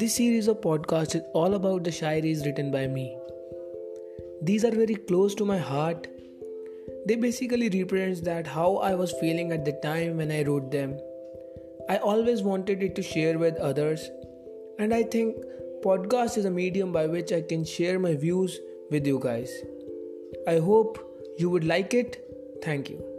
This series of podcasts is all about the shairis written by me. These are very close to my heart. They basically represent that how I was feeling at the time when I wrote them. I always wanted it to share with others, and I think podcast is a medium by which I can share my views with you guys. I hope you would like it. Thank you.